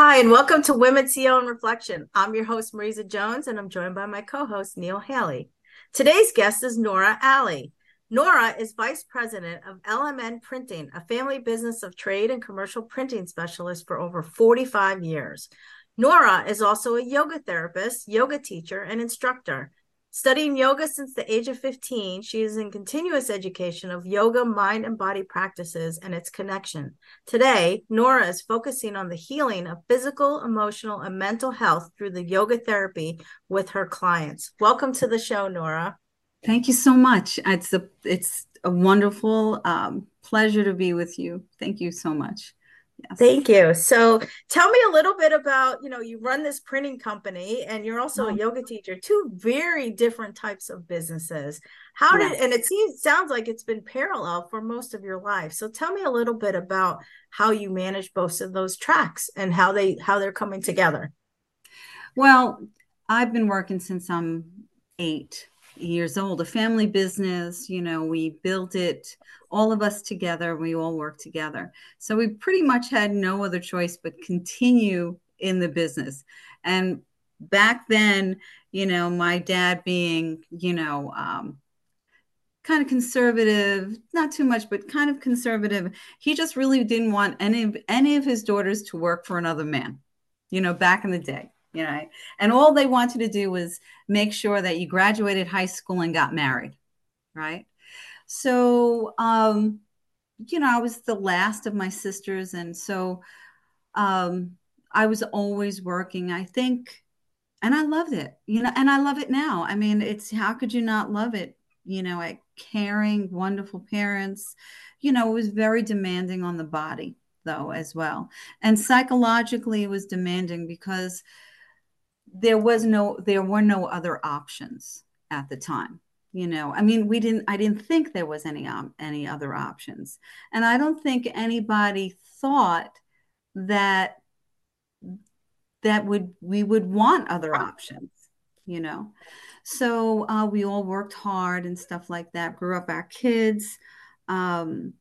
Hi, and welcome to Women CEO and Reflection. I'm your host, Marisa Jones, and I'm joined by my co host, Neil Haley. Today's guest is Nora Aly. Nora is Vice President of LMN Printing, a family business of trade and commercial printing specialist for over 45 years. Nora is also a yoga therapist, yoga teacher, and instructor. Studying yoga since the age of 15, she is in continuous education of yoga, mind, and body practices and its connection. Today, Nora is focusing on the healing of physical, emotional, and mental health through the yoga therapy with her clients. Welcome to the show, Nora. Thank you so much. It's a it's a wonderful um, pleasure to be with you. Thank you so much. Yes. Thank you. So tell me a little bit about, you know, you run this printing company and you're also a uh-huh. yoga teacher, two very different types of businesses. How yes. did and it seems sounds like it's been parallel for most of your life. So tell me a little bit about how you manage both of those tracks and how they how they're coming together. Well, I've been working since I'm 8 years old, a family business. You know, we built it, all of us together. We all work together. So we pretty much had no other choice but continue in the business. And back then, you know, my dad being, you know, um, kind of conservative, not too much, but kind of conservative. He just really didn't want any of any of his daughters to work for another man, you know, back in the day you know? And all they wanted to do was make sure that you graduated high school and got married right? So um you know i was the last of my sisters and so um i was always working i think and i loved it you know and i love it now. I mean it's how could you not love it you know at caring wonderful parents? You know it was very demanding on the body though as well. And psychologically it was demanding because there was no there were no other options at the time you know? I mean we didn't i didn't think there was any um, any other options. And i don't think anybody thought that that would we would want other options you know? So uh, we all worked hard and stuff like that grew up our kids um,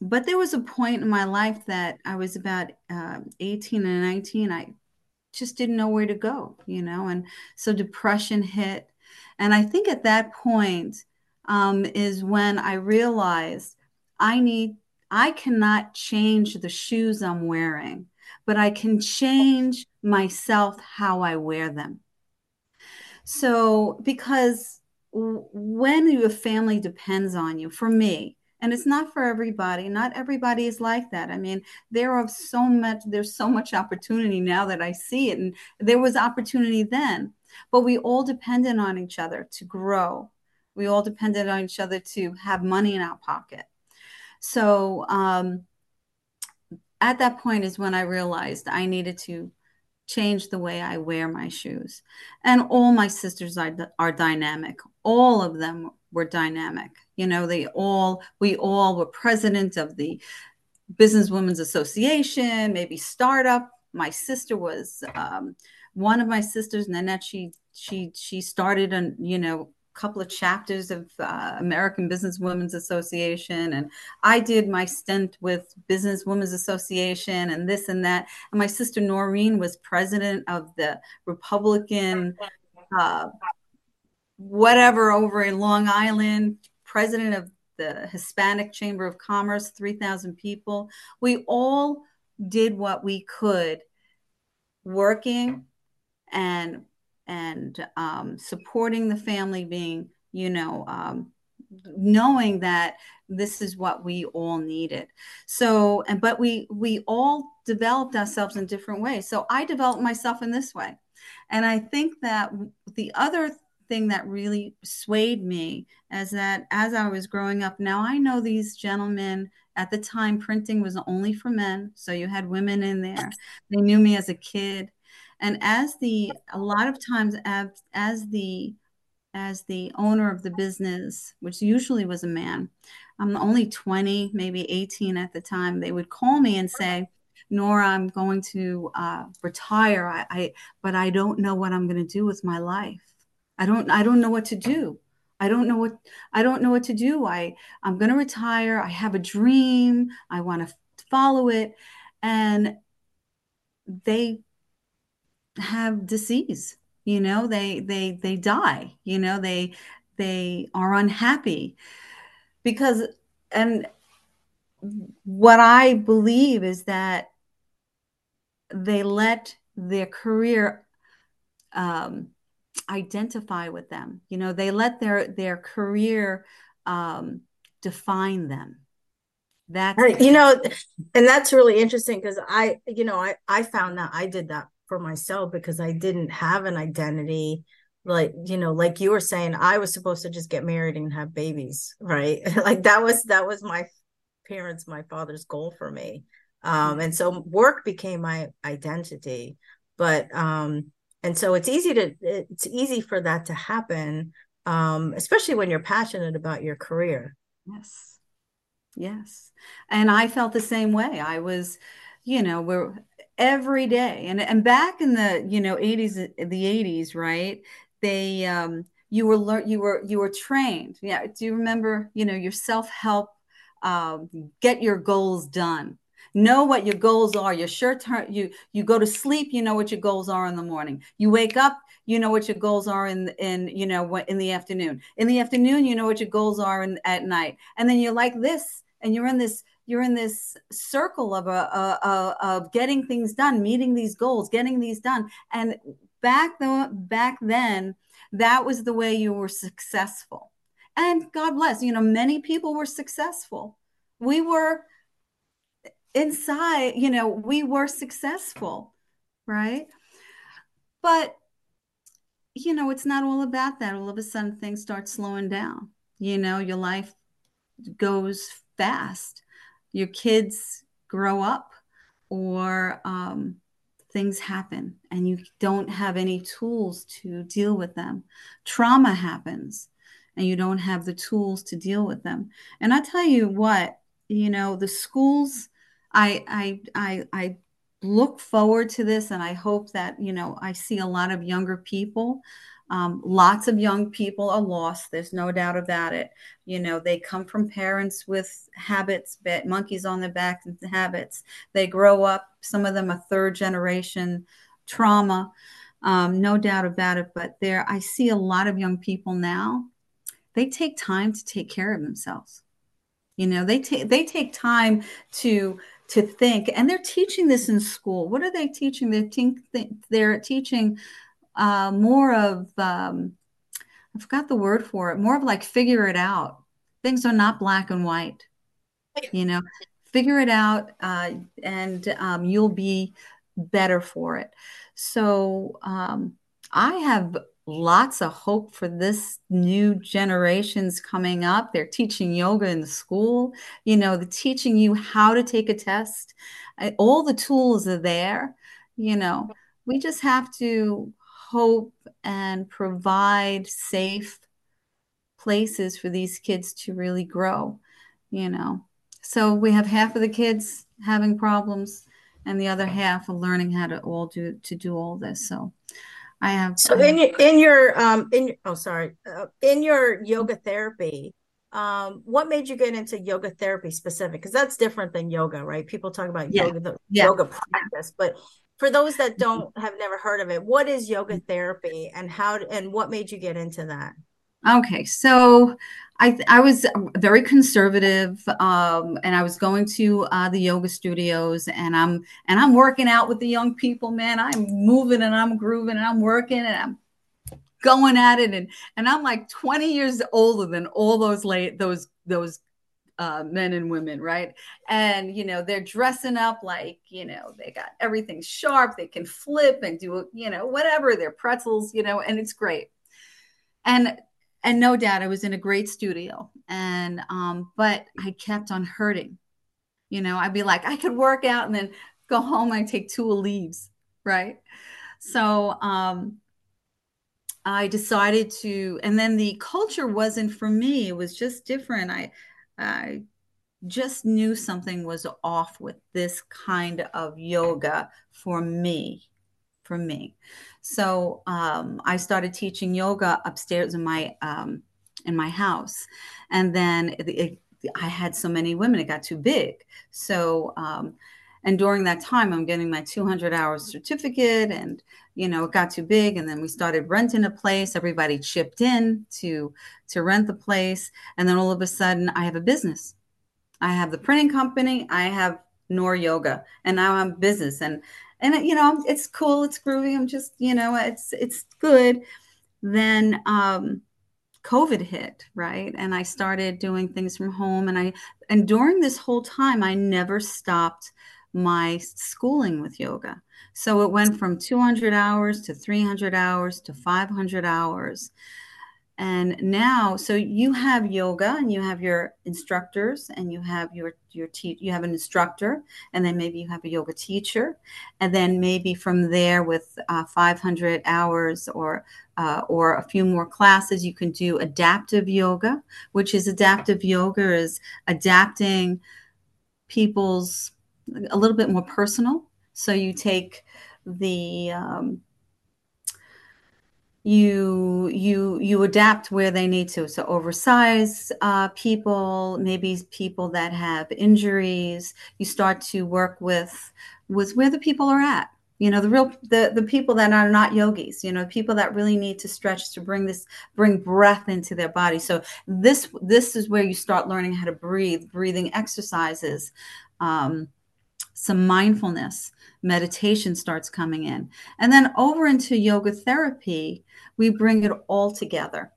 but there was a point in my life that i was about uh, 18 and 19 i just didn't know where to go, you know, and so depression hit. And I think at that point um, is when I realized I need, I cannot change the shoes I'm wearing, but I can change myself how I wear them. So, because when your family depends on you, for me, and it's not for everybody. Not everybody is like that. I mean there are so much there's so much opportunity now that i see it and there was opportunity then. But we all depended on each other to grow. We all depended on each other to have money in our pocket. So um, at that point is when i realized i needed to change the way i wear my shoes. And all my sisters are, are dynamic. All of them were dynamic. You know, they all, we all were president of the Business Women's Association, maybe startup. My sister was um, one of my sisters, Nanette. She she she started a you know couple of chapters of uh, American Business Women's Association, and I did my stint with Business Women's Association and this and that. And my sister Noreen was president of the Republican uh, whatever over in Long Island, president of the Hispanic Chamber of Commerce, 3,000 people. We all did what we could working and and um, supporting the family being you know um, knowing that this is what we all needed. So and but we we all developed ourselves in different ways. So i developed myself in this way. And i think that the other thing that really swayed me is that as I was growing up, now I know these gentlemen at the time printing was only for men, so you had women in there. They knew me as a kid, and as the a lot of times as, as the as the owner of the business, which usually was a man, I'm only 20, maybe 18 at the time, they would call me and say, Nora, I'm going to uh, retire. I, I, but I don't know what I'm going to do with my life. I don't, I don't know what to do. I don't know what, I don't know what to do. I, I'm going to retire. I have a dream. I want to follow it. And they have disease you know they they they die you know they they are unhappy because and what i believe is that they let their career um, identify with them. You know they let their their career um, define them. That right. you know and that's really interesting because i you know i i found that i did that for myself because I didn't have an identity like you know like you were saying I was supposed to just get married and have babies right? Like that was that was my parents my father's goal for me. Um and so work became my identity. But um and so it's easy to it's easy for that to happen um especially when you're passionate about your career yes yes and i felt the same way i was you know we're every day. And and back in the you know 80s, the 80s, right? They um, you were learn you were you were trained. Yeah. Do you remember? You know your self help. Um, get your goals done know what your goals are your sure turn you you go to sleep you know what your goals are in the morning you wake up you know what your goals are in in you know what in the afternoon in the afternoon you know what your goals are in, at night and then you're like this and you're in this you're in this circle of a, a, a, of getting things done, meeting these goals, getting these done. And back the back then, that was the way you were successful. And God bless, you know, many people were successful. We were inside, you know, we were successful, right? But you know, it's not all about that. All of a sudden things start slowing down. You know, your life goes fast your kids grow up or um, things happen and you don't have any tools to deal with them. Trauma happens and you don't have the tools to deal with them. And I tell you what, you know, the schools, I, I, I, I look forward to this and I hope that, you know, I see a lot of younger people um, lots of young people are lost. There's no doubt about it. You know, they come from parents with habits, monkeys on their back and habits. They grow up, some of them a third generation trauma. Um, no doubt about it. But there, I see a lot of young people now. They take time to take care of themselves. You know, they take they take time to to think, and they're teaching this in school. What are they teaching? They're, te- they're teaching uh, more of um, I forgot the word for it. More of like figure it out. Things are not black and white. You know, figure it out, uh, and um, you'll be better for it. So um, I have lots of hope for this new generations coming up. They're teaching yoga in the school. You know, they're teaching you how to take a test. All the tools are there. You know, we just have to hope and provide safe places for these kids to really grow, you know. So we have half of the kids having problems and the other half are learning how to all do to do all this. So I have So in your in your um in oh sorry, uh, in your yoga therapy, um what made you get into yoga therapy specific because that's different than yoga right people talk about yeah. yoga the yeah. yoga practice but for those that don't have never heard of it, what is yoga therapy and how and what made you get into that? Okay, so I I was very conservative, um, and I was going to uh, the yoga studios, and I'm and I'm working out with the young people. Man, I'm moving and I'm grooving and I'm working and I'm going at it, and and I'm like 20 years older than all those late those those uh, men and women, right? And you know, they're dressing up like you know they got everything sharp. They can flip and do you know whatever. They're pretzels, you know, and it's great. And and no doubt, I was in a great studio, and um, but I kept on hurting. You know, I'd be like, I could work out and then go home and take two leaves, right? So um, I decided to, and then the culture wasn't for me. It was just different. I, I just knew something was off with this kind of yoga for me, for me. So um, I started teaching yoga upstairs in my um, in my house, and then it, it, I had so many women, it got too big. So um, and during that time i'm getting my 200 hours certificate and you know it got too big. And then we started renting a place. Everybody chipped in to to rent the place. And then all of a sudden i have a business. I have the printing company. I have nor yoga. And now i'm business. And and you know it's cool it's groovy i'm just you know it's it's good then um covid hit right and i started doing things from home and i and during this whole time i never stopped my schooling with yoga. So it went from 200 hours to 300 hours to 500 hours. And now, so you have yoga and you have your instructors and you have your your te- you have an instructor and then maybe you have a yoga teacher and then maybe from there with uh, 500 hours or uh, or a few more classes you can do adaptive yoga which is adaptive yoga is adapting people's a little bit more personal. So you take the um, you you you adapt where they need to. So oversized uh, people, maybe people that have injuries. You start to work with with where the people are at. You know the real the the people that are not yogis. You know people that really need to stretch to bring this bring breath into their body. So this this is where you start learning how to breathe, breathing exercises. Um, some mindfulness, meditation starts coming in. And then over into yoga therapy, we bring it all together.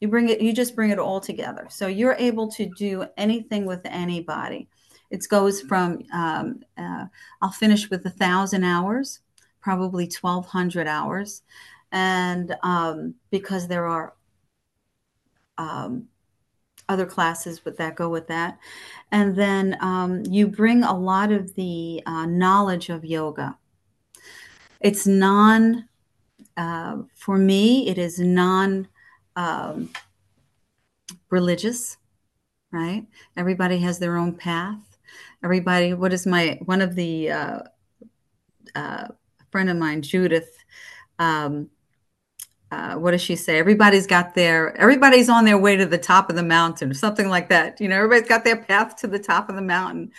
You bring it, you just bring it all together. So you're able to do anything with anybody. It goes from, um, uh, I'll finish with a thousand hours, probably 1200 hours. And um, because there are um, other classes with that go with that. And then um, you bring a lot of the uh, knowledge of yoga. It's non uh, for me it is non um, religious right? Everybody has their own path. Everybody what is my one of the uh, uh friend of mine judith um, uh, what does she say? Everybody's got their, everybody's on their way to the top of the mountain, or something like that. You know, everybody's got their path to the top of the mountain.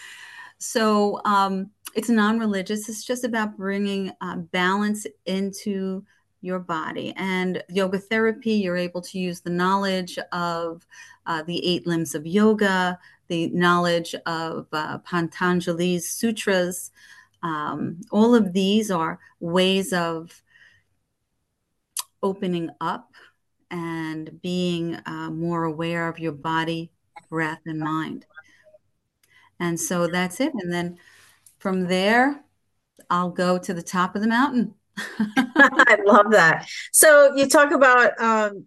So um, it's non-religious. It's just about bringing uh, balance into your body. And yoga therapy, you're able to use the knowledge of uh, the eight limbs of yoga, the knowledge of uh, Patanjali's sutras. Um, all of these are ways of opening up and being uh, more aware of your body, breath, and mind. And so that's it. And then from there, I'll go to the top of the mountain. I love that. So you talk about um,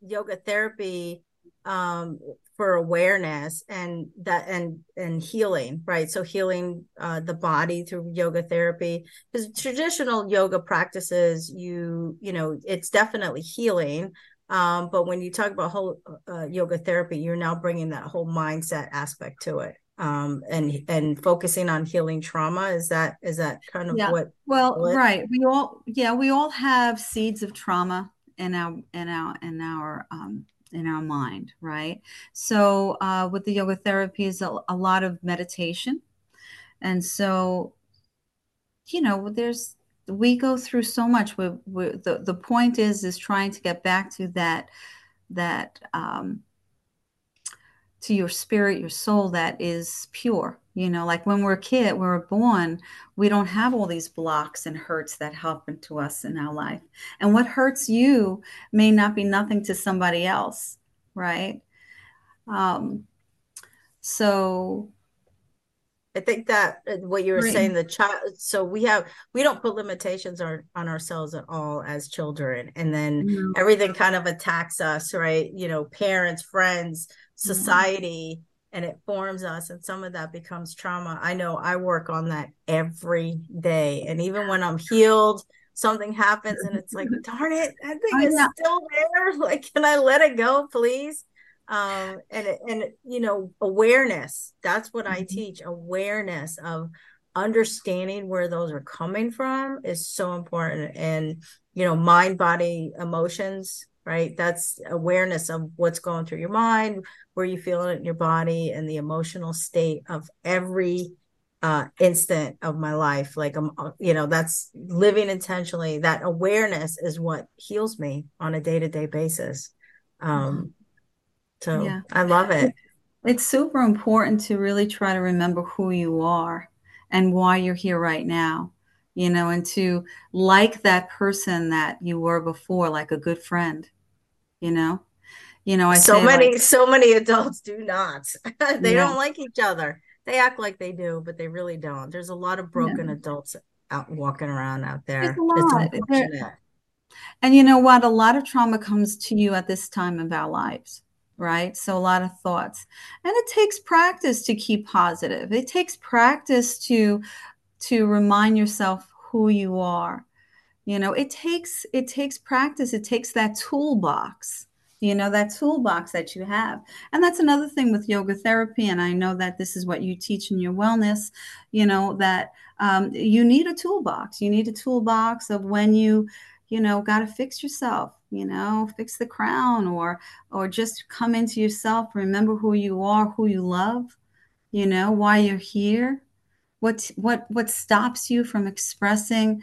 yoga therapy um, for awareness and that and and healing right? So healing uh, the body through yoga therapy. Because traditional yoga practices you you know it's definitely healing. Um, but when you talk about whole uh, yoga therapy you're now bringing that whole mindset aspect to it. Um, and and focusing on healing trauma is that is that kind of yeah. what well right. We all yeah we all have seeds of trauma in our in our in our um, in our mind, right? So uh, with the yoga therapy is a, a lot of meditation, and so you know there's we go through so much. We, we the the point is is trying to get back to that that um, to your spirit, your soul that is pure. You know, like when we're a kid, when we're born, we don't have all these blocks and hurts that happen to us in our life. And what hurts you may not be nothing to somebody else, right? Um, so I think that uh, what you were right. saying, the child. So we have we don't put limitations on on ourselves at all as children, and then mm-hmm. everything kind of attacks us, right? You know, parents, friends. Society mm-hmm. and it forms us and some of that becomes trauma i know i work on that every day and even when i'm healed something happens and it's like, darn it, that thing is still there. Like, can I let it go, please? Um, and and you know, awareness. That's what I mm-hmm. teach. Awareness of understanding where those are coming from is so important. And you know, mind, body, emotions. Right. That's awareness of what's going through your mind, where you feel it in your body, and the emotional state of every uh, instant of my life. Like I'm, uh, you know, that's living intentionally. That awareness is what heals me on a day to day basis. Um, so yeah. I love it. It's super important to really try to remember who you are and why you're here right now, you know, and to like that person that you were before, like a good friend, you know. You know, I so many, like, so many adults do not. they yeah. don't like each other they act like they do, but they really don't. There's a lot of broken yeah. adults out walking around out there. And you know what? A lot of trauma comes to you at this time of our lives, right? So a lot of thoughts. And it takes practice to keep positive. It takes practice to to remind yourself who you are. You know, it takes it takes practice. It takes that toolbox you know that toolbox that you have and that's another thing with yoga therapy and i know that this is what you teach in your wellness you know that um, you need a toolbox you need a toolbox of when you you know got to fix yourself you know fix the crown or or just come into yourself remember who you are who you love you know why you're here what what what stops you from expressing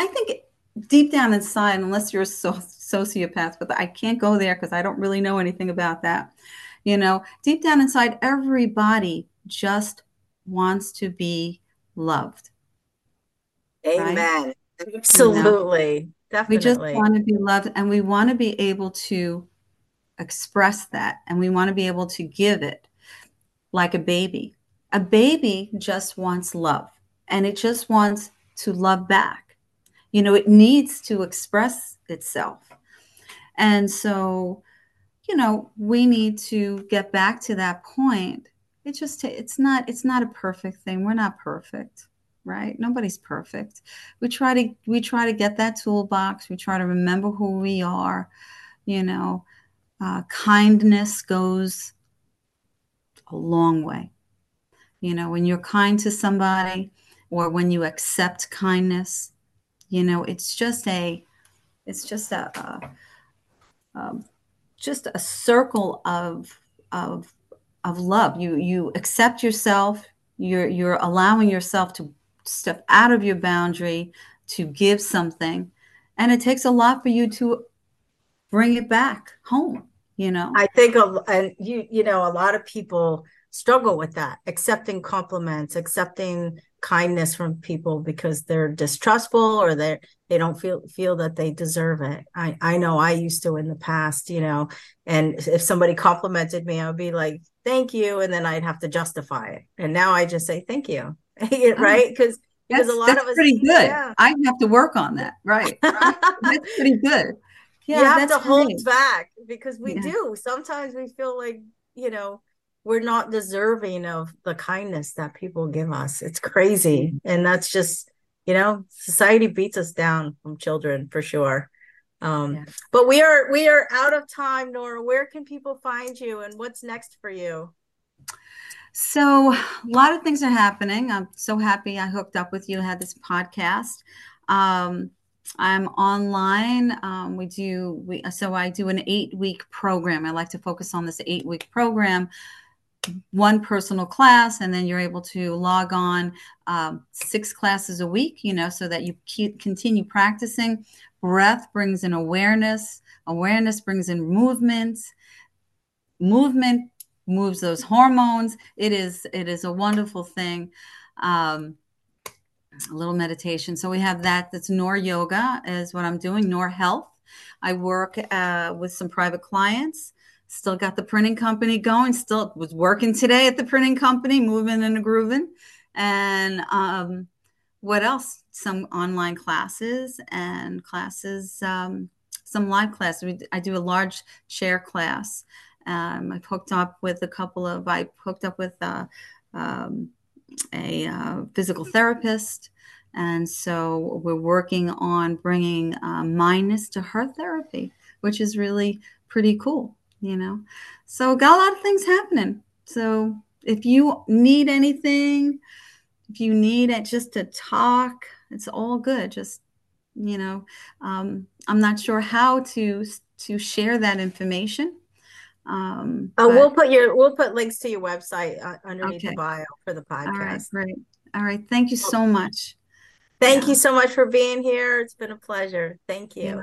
i think deep down inside unless you're a sociopath, but I can't go there because I don't really know anything about that. You know, deep down inside, everybody just wants to be loved. Amen. Right? Absolutely. You know? Definitely. We just want to be loved and we want to be able to express that and we want to be able to give it like a baby. A baby just wants love and it just wants to love back. You know, it needs to express itself. And so, you know, we need to get back to that point. It just it's not it's not a perfect thing. We're not perfect, right? Nobody's perfect. We try to we try to get that toolbox. We try to remember who we are. You know, uh, kindness goes a long way. You know, when you're kind to somebody or when you accept kindness, you know, it's just a it's just a, a um, just a circle of of of love. You you accept yourself. You're you're allowing yourself to step out of your boundary to give something, and it takes a lot for you to bring it back home. You know, I think, a, and you you know, a lot of people struggle with that, accepting compliments, accepting kindness from people because they're distrustful or they they don't feel feel that they deserve it. I I know I used to in the past, you know, and if somebody complimented me, I would be like, "Thank you," and then I'd have to justify it. And now I just say, "Thank you," oh, right? Because because a lot of us pretty good. Yeah. I have to work on that. Right. that's pretty good. Yeah, you have to hold back because we yeah. do. Sometimes we feel like you know we're not deserving of the kindness that people give us. It's crazy. And that's just, you know, society beats us down from children for sure. Um, yeah. but we are we are out of time, Nora. Where can people find you and what's next for you? So a lot of things are happening. I'm so happy I hooked up with you, had this podcast. Um, I'm online. Um, we do we so I do an eight week program. I like to focus on this eight week program one personal class and then you're able to log on um, six classes a week you know so that you keep, continue practicing. Breath brings in awareness. Awareness brings in movement. Movement moves those hormones. It is it is a wonderful thing. Um, a little meditation. So we have that. That's nor yoga is what i'm doing nor health. I work uh, with some private clients Still got the printing company going. Still was working today at the printing company, moving and grooving. And um, what else? Some online classes and classes, um, some live classes. I do a large chair class. Um, I've hooked up with a couple of, I hooked up with uh, um, a uh, physical therapist And so we're working on bringing uh, mindness to her therapy, which is really pretty cool, you know. So got a lot of things happening. So if you need anything, if you need it just to talk, it's all good. Just you know, um, I'm not sure how to to share that information. Um, oh, but, we'll put your we'll put links to your website uh, underneath okay. the bio for the podcast. All right, great. All right, thank you so much. Thank yeah. you so much for being here. It's been a pleasure. Thank you.